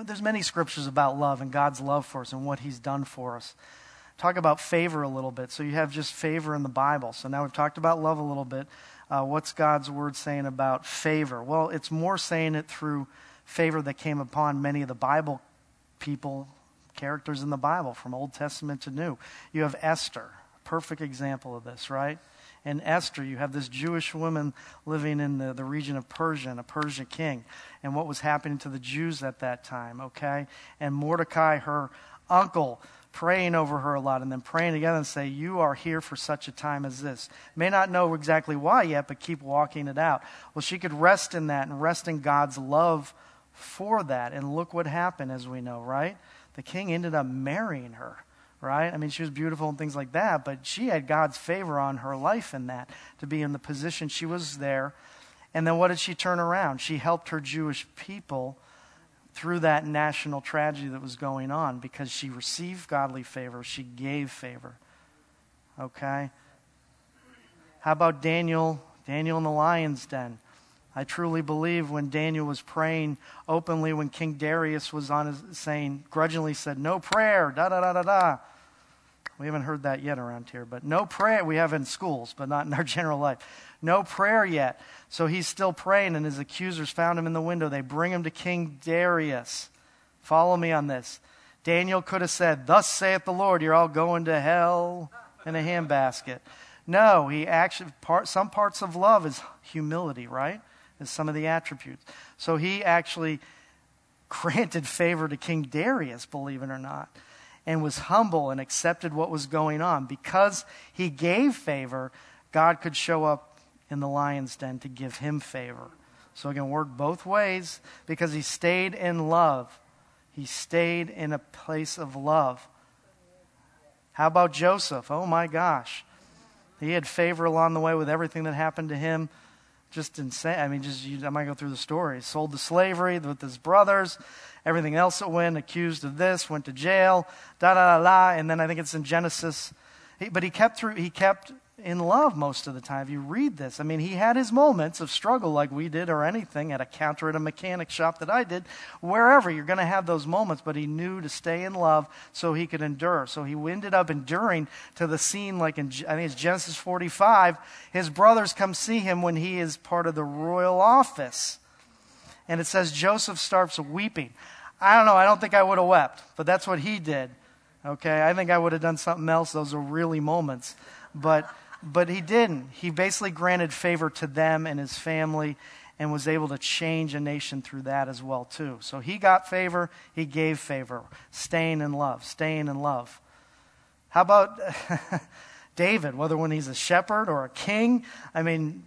there's many scriptures about love and God's love for us and what He's done for us. Talk about favor a little bit. So you have just favor in the Bible. So now we've talked about love a little bit. Uh, what's God's word saying about favor? Well, it's more saying it through favor that came upon many of the Bible people, characters in the Bible, from Old Testament to New. You have Esther, perfect example of this, right? and Esther, you have this Jewish woman living in the, the region of Persia, a Persian king, and what was happening to the Jews at that time, okay? And Mordecai, her uncle, praying over her a lot and then praying together and say, You are here for such a time as this. May not know exactly why yet, but keep walking it out. Well, she could rest in that and rest in God's love for that. And look what happened, as we know, right? The king ended up marrying her right? I mean, she was beautiful and things like that, but she had God's favor on her life in that to be in the position she was there. And then what did she turn around? She helped her Jewish people through that national tragedy that was going on because she received godly favor, she gave favor. Okay? How about Daniel? Daniel in the lion's den. I truly believe when Daniel was praying openly, when King Darius was on his saying, grudgingly said, No prayer, da da da da da. We haven't heard that yet around here, but no prayer. We have in schools, but not in our general life. No prayer yet. So he's still praying, and his accusers found him in the window. They bring him to King Darius. Follow me on this. Daniel could have said, Thus saith the Lord, you're all going to hell in a handbasket. No, he actually, part, some parts of love is humility, right? Is some of the attributes. So he actually granted favor to King Darius, believe it or not and was humble and accepted what was going on. Because he gave favor, God could show up in the lion's den to give him favor. So it can work both ways because he stayed in love. He stayed in a place of love. How about Joseph? Oh my gosh. He had favor along the way with everything that happened to him. Just insane. I mean, just you, I might go through the story. Sold to slavery with his brothers everything else that went, accused of this, went to jail, da da da da. And then I think it's in Genesis. He, but he kept through. He kept in love most of the time. If you read this, I mean, he had his moments of struggle like we did, or anything at a counter at a mechanic shop that I did. Wherever you're going to have those moments, but he knew to stay in love so he could endure. So he ended up enduring to the scene, like in I think it's Genesis 45. His brothers come see him when he is part of the royal office and it says Joseph starts weeping. I don't know, I don't think I would have wept, but that's what he did. Okay, I think I would have done something else. Those are really moments. But, but he didn't. He basically granted favor to them and his family and was able to change a nation through that as well too. So he got favor, he gave favor, staying in love, staying in love. How about David, whether when he's a shepherd or a king? I mean,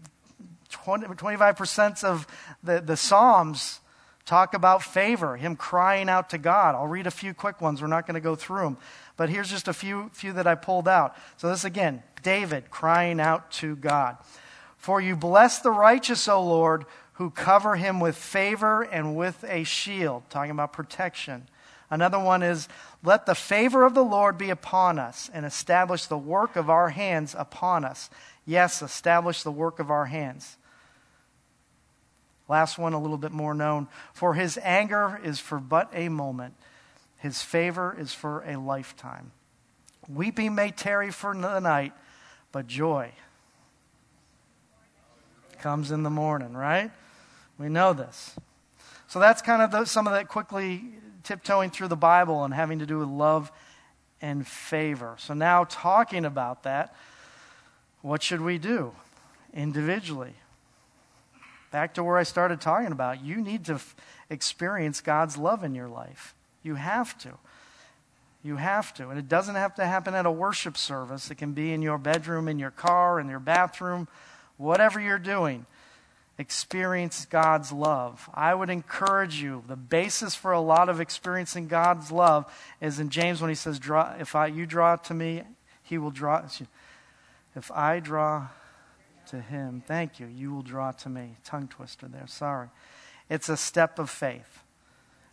20, 25% of the, the Psalms talk about favor, him crying out to God. I'll read a few quick ones. We're not going to go through them. But here's just a few, few that I pulled out. So, this again, David crying out to God. For you bless the righteous, O Lord, who cover him with favor and with a shield, talking about protection. Another one is, let the favor of the Lord be upon us and establish the work of our hands upon us. Yes, establish the work of our hands. Last one, a little bit more known. For his anger is for but a moment, his favor is for a lifetime. Weeping may tarry for the night, but joy comes in the morning, right? We know this. So that's kind of the, some of that quickly tiptoeing through the Bible and having to do with love and favor. So now, talking about that, what should we do individually? Back to where I started talking about. You need to f- experience God's love in your life. You have to. You have to. And it doesn't have to happen at a worship service, it can be in your bedroom, in your car, in your bathroom, whatever you're doing. experience God's love. I would encourage you, the basis for a lot of experiencing God's love is in James when he says, draw, If I, you draw to me, he will draw. If I draw to him, thank you, you will draw to me. Tongue twister there, sorry. It's a step of faith.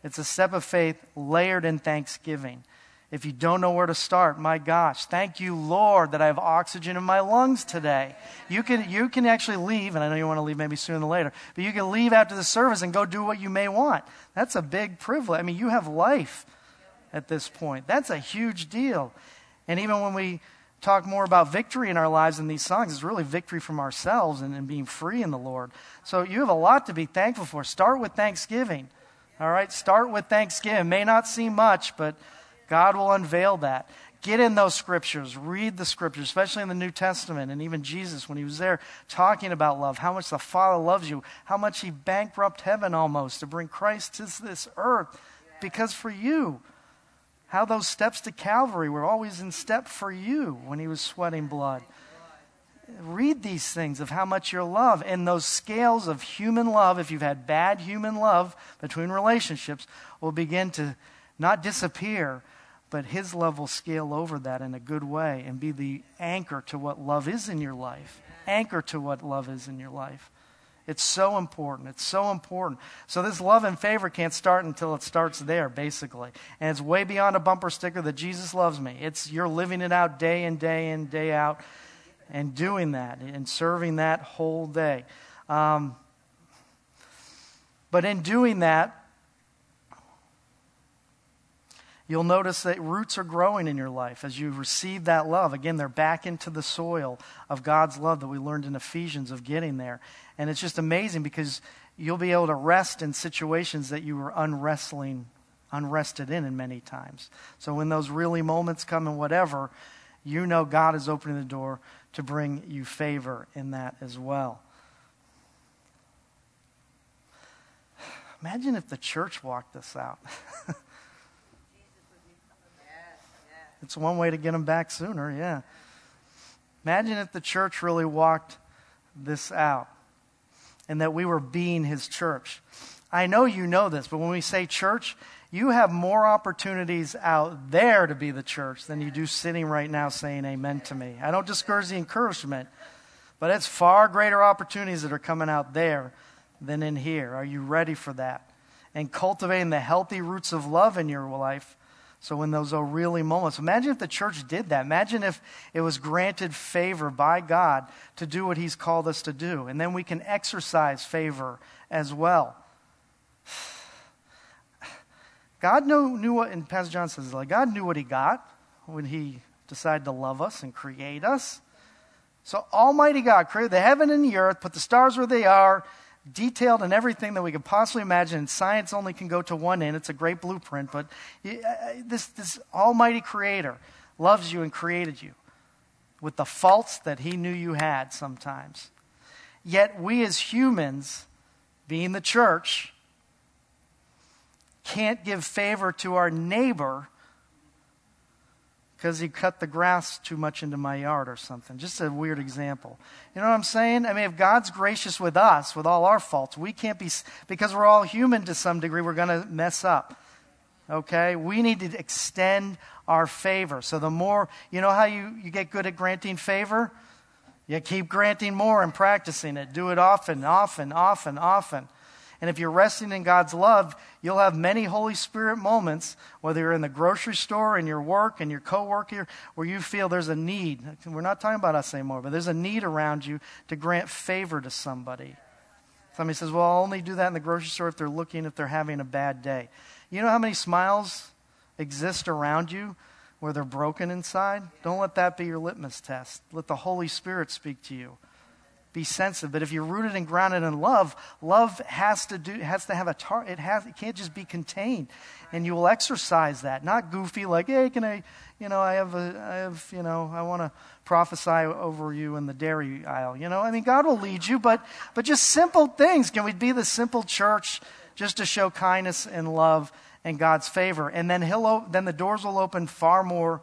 It's a step of faith layered in thanksgiving. If you don't know where to start, my gosh, thank you, Lord, that I have oxygen in my lungs today. You can, you can actually leave, and I know you want to leave maybe sooner than later, but you can leave after the service and go do what you may want. That's a big privilege. I mean, you have life at this point. That's a huge deal. And even when we talk more about victory in our lives in these songs, it's really victory from ourselves and, and being free in the Lord. So you have a lot to be thankful for. Start with thanksgiving. All right? Start with thanksgiving. May not seem much, but God will unveil that. Get in those scriptures. Read the scriptures, especially in the New Testament. And even Jesus, when he was there talking about love, how much the Father loves you, how much he bankrupt heaven almost to bring Christ to this earth because for you. How those steps to Calvary were always in step for you when he was sweating blood. Read these things of how much you're loved. And those scales of human love, if you've had bad human love between relationships, will begin to not disappear, but His love will scale over that in a good way and be the anchor to what love is in your life. Anchor to what love is in your life. It's so important. It's so important. So, this love and favor can't start until it starts there, basically. And it's way beyond a bumper sticker that Jesus loves me. It's you're living it out day in, day in, day out, and doing that and serving that whole day. Um, but in doing that, you'll notice that roots are growing in your life as you receive that love. Again, they're back into the soil of God's love that we learned in Ephesians of getting there. And it's just amazing because you'll be able to rest in situations that you were unwrestling, unrested in, in many times. So when those really moments come and whatever, you know God is opening the door to bring you favor in that as well. Imagine if the church walked this out. It's one way to get them back sooner, yeah. Imagine if the church really walked this out and that we were being his church. I know you know this, but when we say church, you have more opportunities out there to be the church than you do sitting right now saying amen to me. I don't discourage the encouragement, but it's far greater opportunities that are coming out there than in here. Are you ready for that? And cultivating the healthy roots of love in your life so, in those are really moments, imagine if the church did that. Imagine if it was granted favor by God to do what He's called us to do. And then we can exercise favor as well. God knew, knew what, and Pastor John says, like, God knew what He got when He decided to love us and create us. So, Almighty God created the heaven and the earth, put the stars where they are, detailed in everything that we could possibly imagine. Science only can go to one end. It's a great blueprint, but uh, this, this almighty creator loves you and created you with the faults that he knew you had sometimes. Yet we as humans, being the church, can't give favor to our neighbor because he cut the grass too much into my yard or something. Just a weird example. You know what I'm saying? I mean, if God's gracious with us, with all our faults, we can't be, because we're all human to some degree, we're going to mess up. Okay? We need to extend our favor. So the more, you know how you, you get good at granting favor? You keep granting more and practicing it. Do it often, often, often, often. And if you're resting in God's love, you'll have many Holy Spirit moments, whether you're in the grocery store, in your work, and your coworker, where you feel there's a need. We're not talking about us anymore, but there's a need around you to grant favor to somebody. Somebody says, Well, I'll only do that in the grocery store if they're looking, if they're having a bad day. You know how many smiles exist around you where they're broken inside? Don't let that be your litmus test. Let the Holy Spirit speak to you be sensitive. But if you're rooted and grounded in love, love has to do has to have a tar- It has it can't just be contained, and you will exercise that. Not goofy like, hey, can I, you know, I have a, I have, you know, I want to prophesy over you in the dairy aisle. You know, I mean, God will lead you, but but just simple things. Can we be the simple church just to show kindness and love and God's favor, and then he'll then the doors will open far more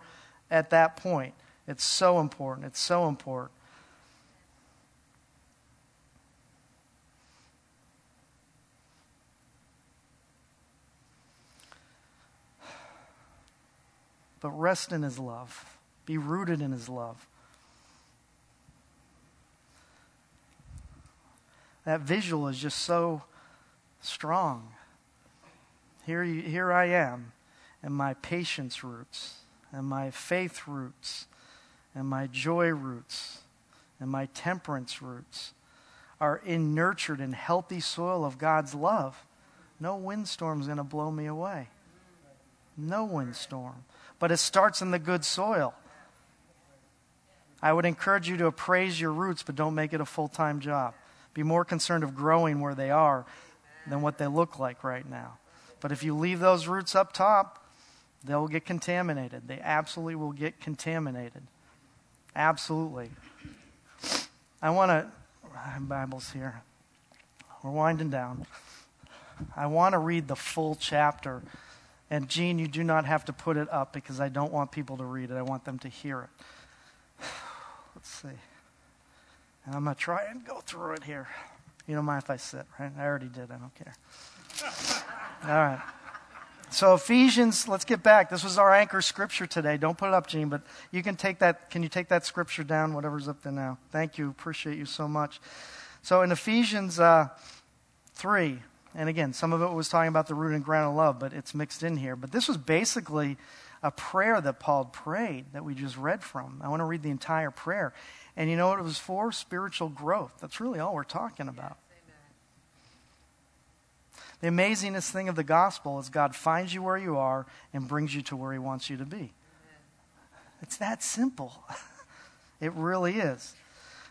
at that point. It's so important. It's so important. But rest in His love. Be rooted in His love. That visual is just so strong. Here, you, here I am, and my patience roots, and my faith roots, and my joy roots, and my temperance roots are in nurtured and healthy soil of God's love. No windstorm's going to blow me away. No windstorm. But it starts in the good soil. I would encourage you to appraise your roots, but don't make it a full time job. Be more concerned of growing where they are than what they look like right now. But if you leave those roots up top, they'll get contaminated. They absolutely will get contaminated. Absolutely. I want to, Bible's here. We're winding down. I want to read the full chapter. And Gene, you do not have to put it up because I don't want people to read it. I want them to hear it. Let's see. And I'm going to try and go through it here. You don't mind if I sit, right? I already did. I don't care. All right. So, Ephesians, let's get back. This was our anchor scripture today. Don't put it up, Gene, but you can take that. Can you take that scripture down, whatever's up there now? Thank you. Appreciate you so much. So, in Ephesians uh, 3, and again, some of it was talking about the root and ground of love, but it's mixed in here. But this was basically a prayer that Paul prayed that we just read from. I want to read the entire prayer. And you know what it was for? Spiritual growth. That's really all we're talking about. The amazingest thing of the gospel is God finds you where you are and brings you to where He wants you to be. It's that simple. it really is.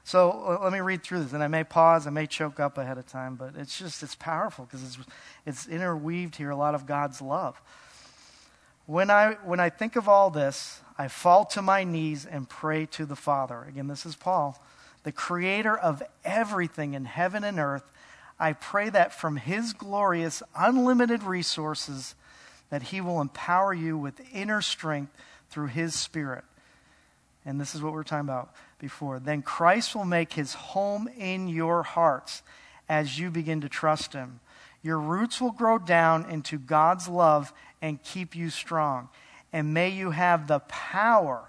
So uh, let me read through this, and I may pause, I may choke up ahead of time, but it's just it's powerful because it's it's interweaved here a lot of God's love. When I when I think of all this, I fall to my knees and pray to the Father. Again, this is Paul, the creator of everything in heaven and earth I pray that from His glorious, unlimited resources, that He will empower you with inner strength through His Spirit. And this is what we are talking about before. Then Christ will make His home in your hearts as you begin to trust Him. Your roots will grow down into God's love and keep you strong. And may you have the power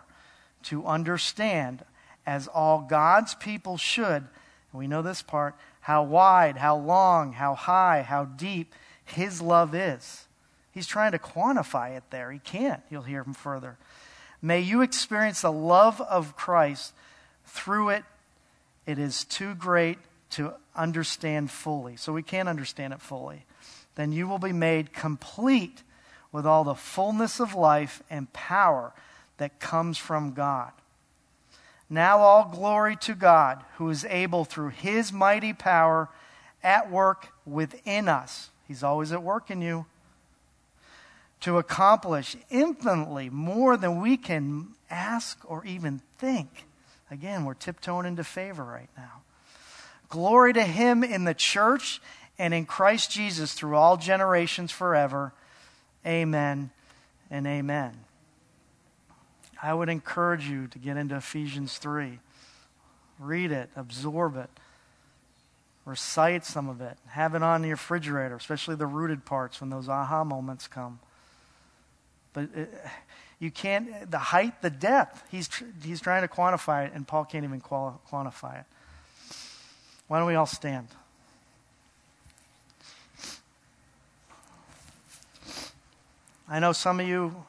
to understand, as all God's people should, we know this part, how wide, how long, how high, how deep His love is. He's trying to quantify it there. He can't. You'll hear him further. May you experience the love of Christ through it. It is too great to understand fully. So we can't understand it fully. Then you will be made complete with all the fullness of life and power that comes from God. Now all glory to God, who is able through his mighty power at work within us. He's always at work in you. To accomplish infinitely more than we can ask or even think. Again, we're tiptoeing into favor right now. Glory to him in the church and in Christ Jesus through all generations forever. Amen and amen. I would encourage you to get into Ephesians 3. Read it, absorb it, recite some of it, have it on your refrigerator, especially the rooted parts when those aha moments come. But it, you can't, the height, the depth, he's, he's trying to quantify it, and Paul can't even qual, quantify it. Why don't we all stand? I know some of you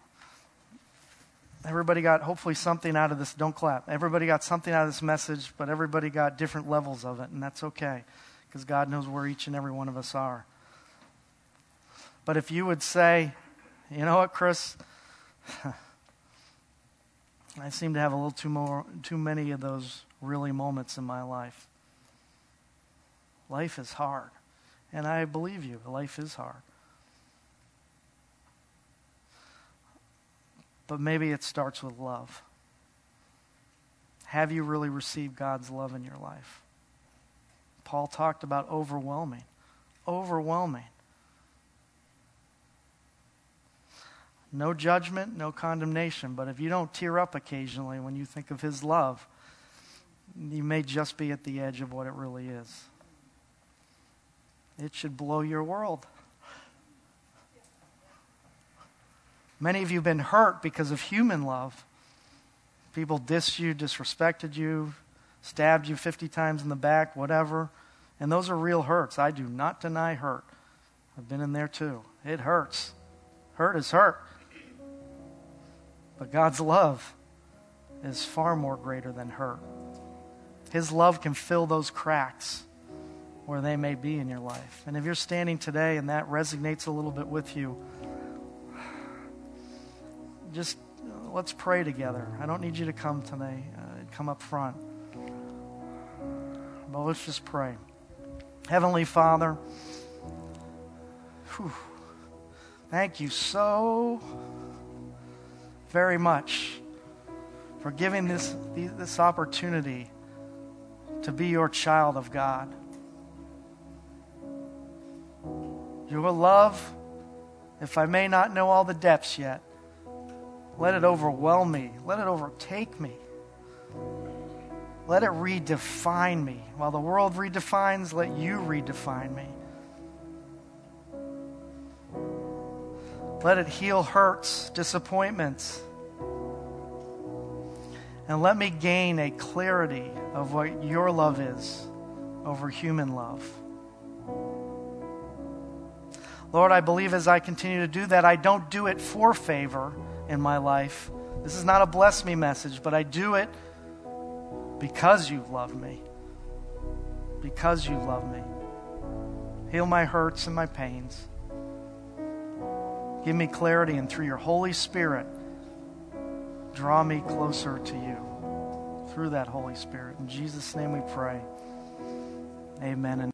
Everybody got hopefully something out of this. Don't clap. Everybody got something out of this message, but everybody got different levels of it, and that's okay because God knows where each and every one of us are. But if you would say, you know what, Chris? I seem to have a little too more too many of those really moments in my life. Life is hard. And I believe you, life is hard. But maybe it starts with love. Have you really received God's love in your life? Paul talked about overwhelming. Overwhelming. No judgment, no condemnation. But if you don't tear up occasionally when you think of his love, you may just be at the edge of what it really is. It should blow your world. Many of you have been hurt because of human love. People dissed you, disrespected you, stabbed you 50 times in the back, whatever. And those are real hurts. I do not deny hurt. I've been in there too. It hurts. Hurt is hurt. But God's love is far more greater than hurt. His love can fill those cracks where they may be in your life. And if you're standing today and that resonates a little bit with you, just let's pray together. I don't need you to come today, uh, come up front. But let's just pray. Heavenly Father, whew, thank you so very much for giving this, this opportunity to be your child of God. Your love, if I may not know all the depths yet, let it overwhelm me. Let it overtake me. Let it redefine me. While the world redefines, let you redefine me. Let it heal hurts, disappointments. And let me gain a clarity of what your love is over human love. Lord, I believe as I continue to do that, I don't do it for favor in my life. This is not a bless me message, but I do it because you love me. Because you love me. Heal my hurts and my pains. Give me clarity, and through your Holy Spirit, draw me closer to you through that Holy Spirit. In Jesus' name we pray. Amen.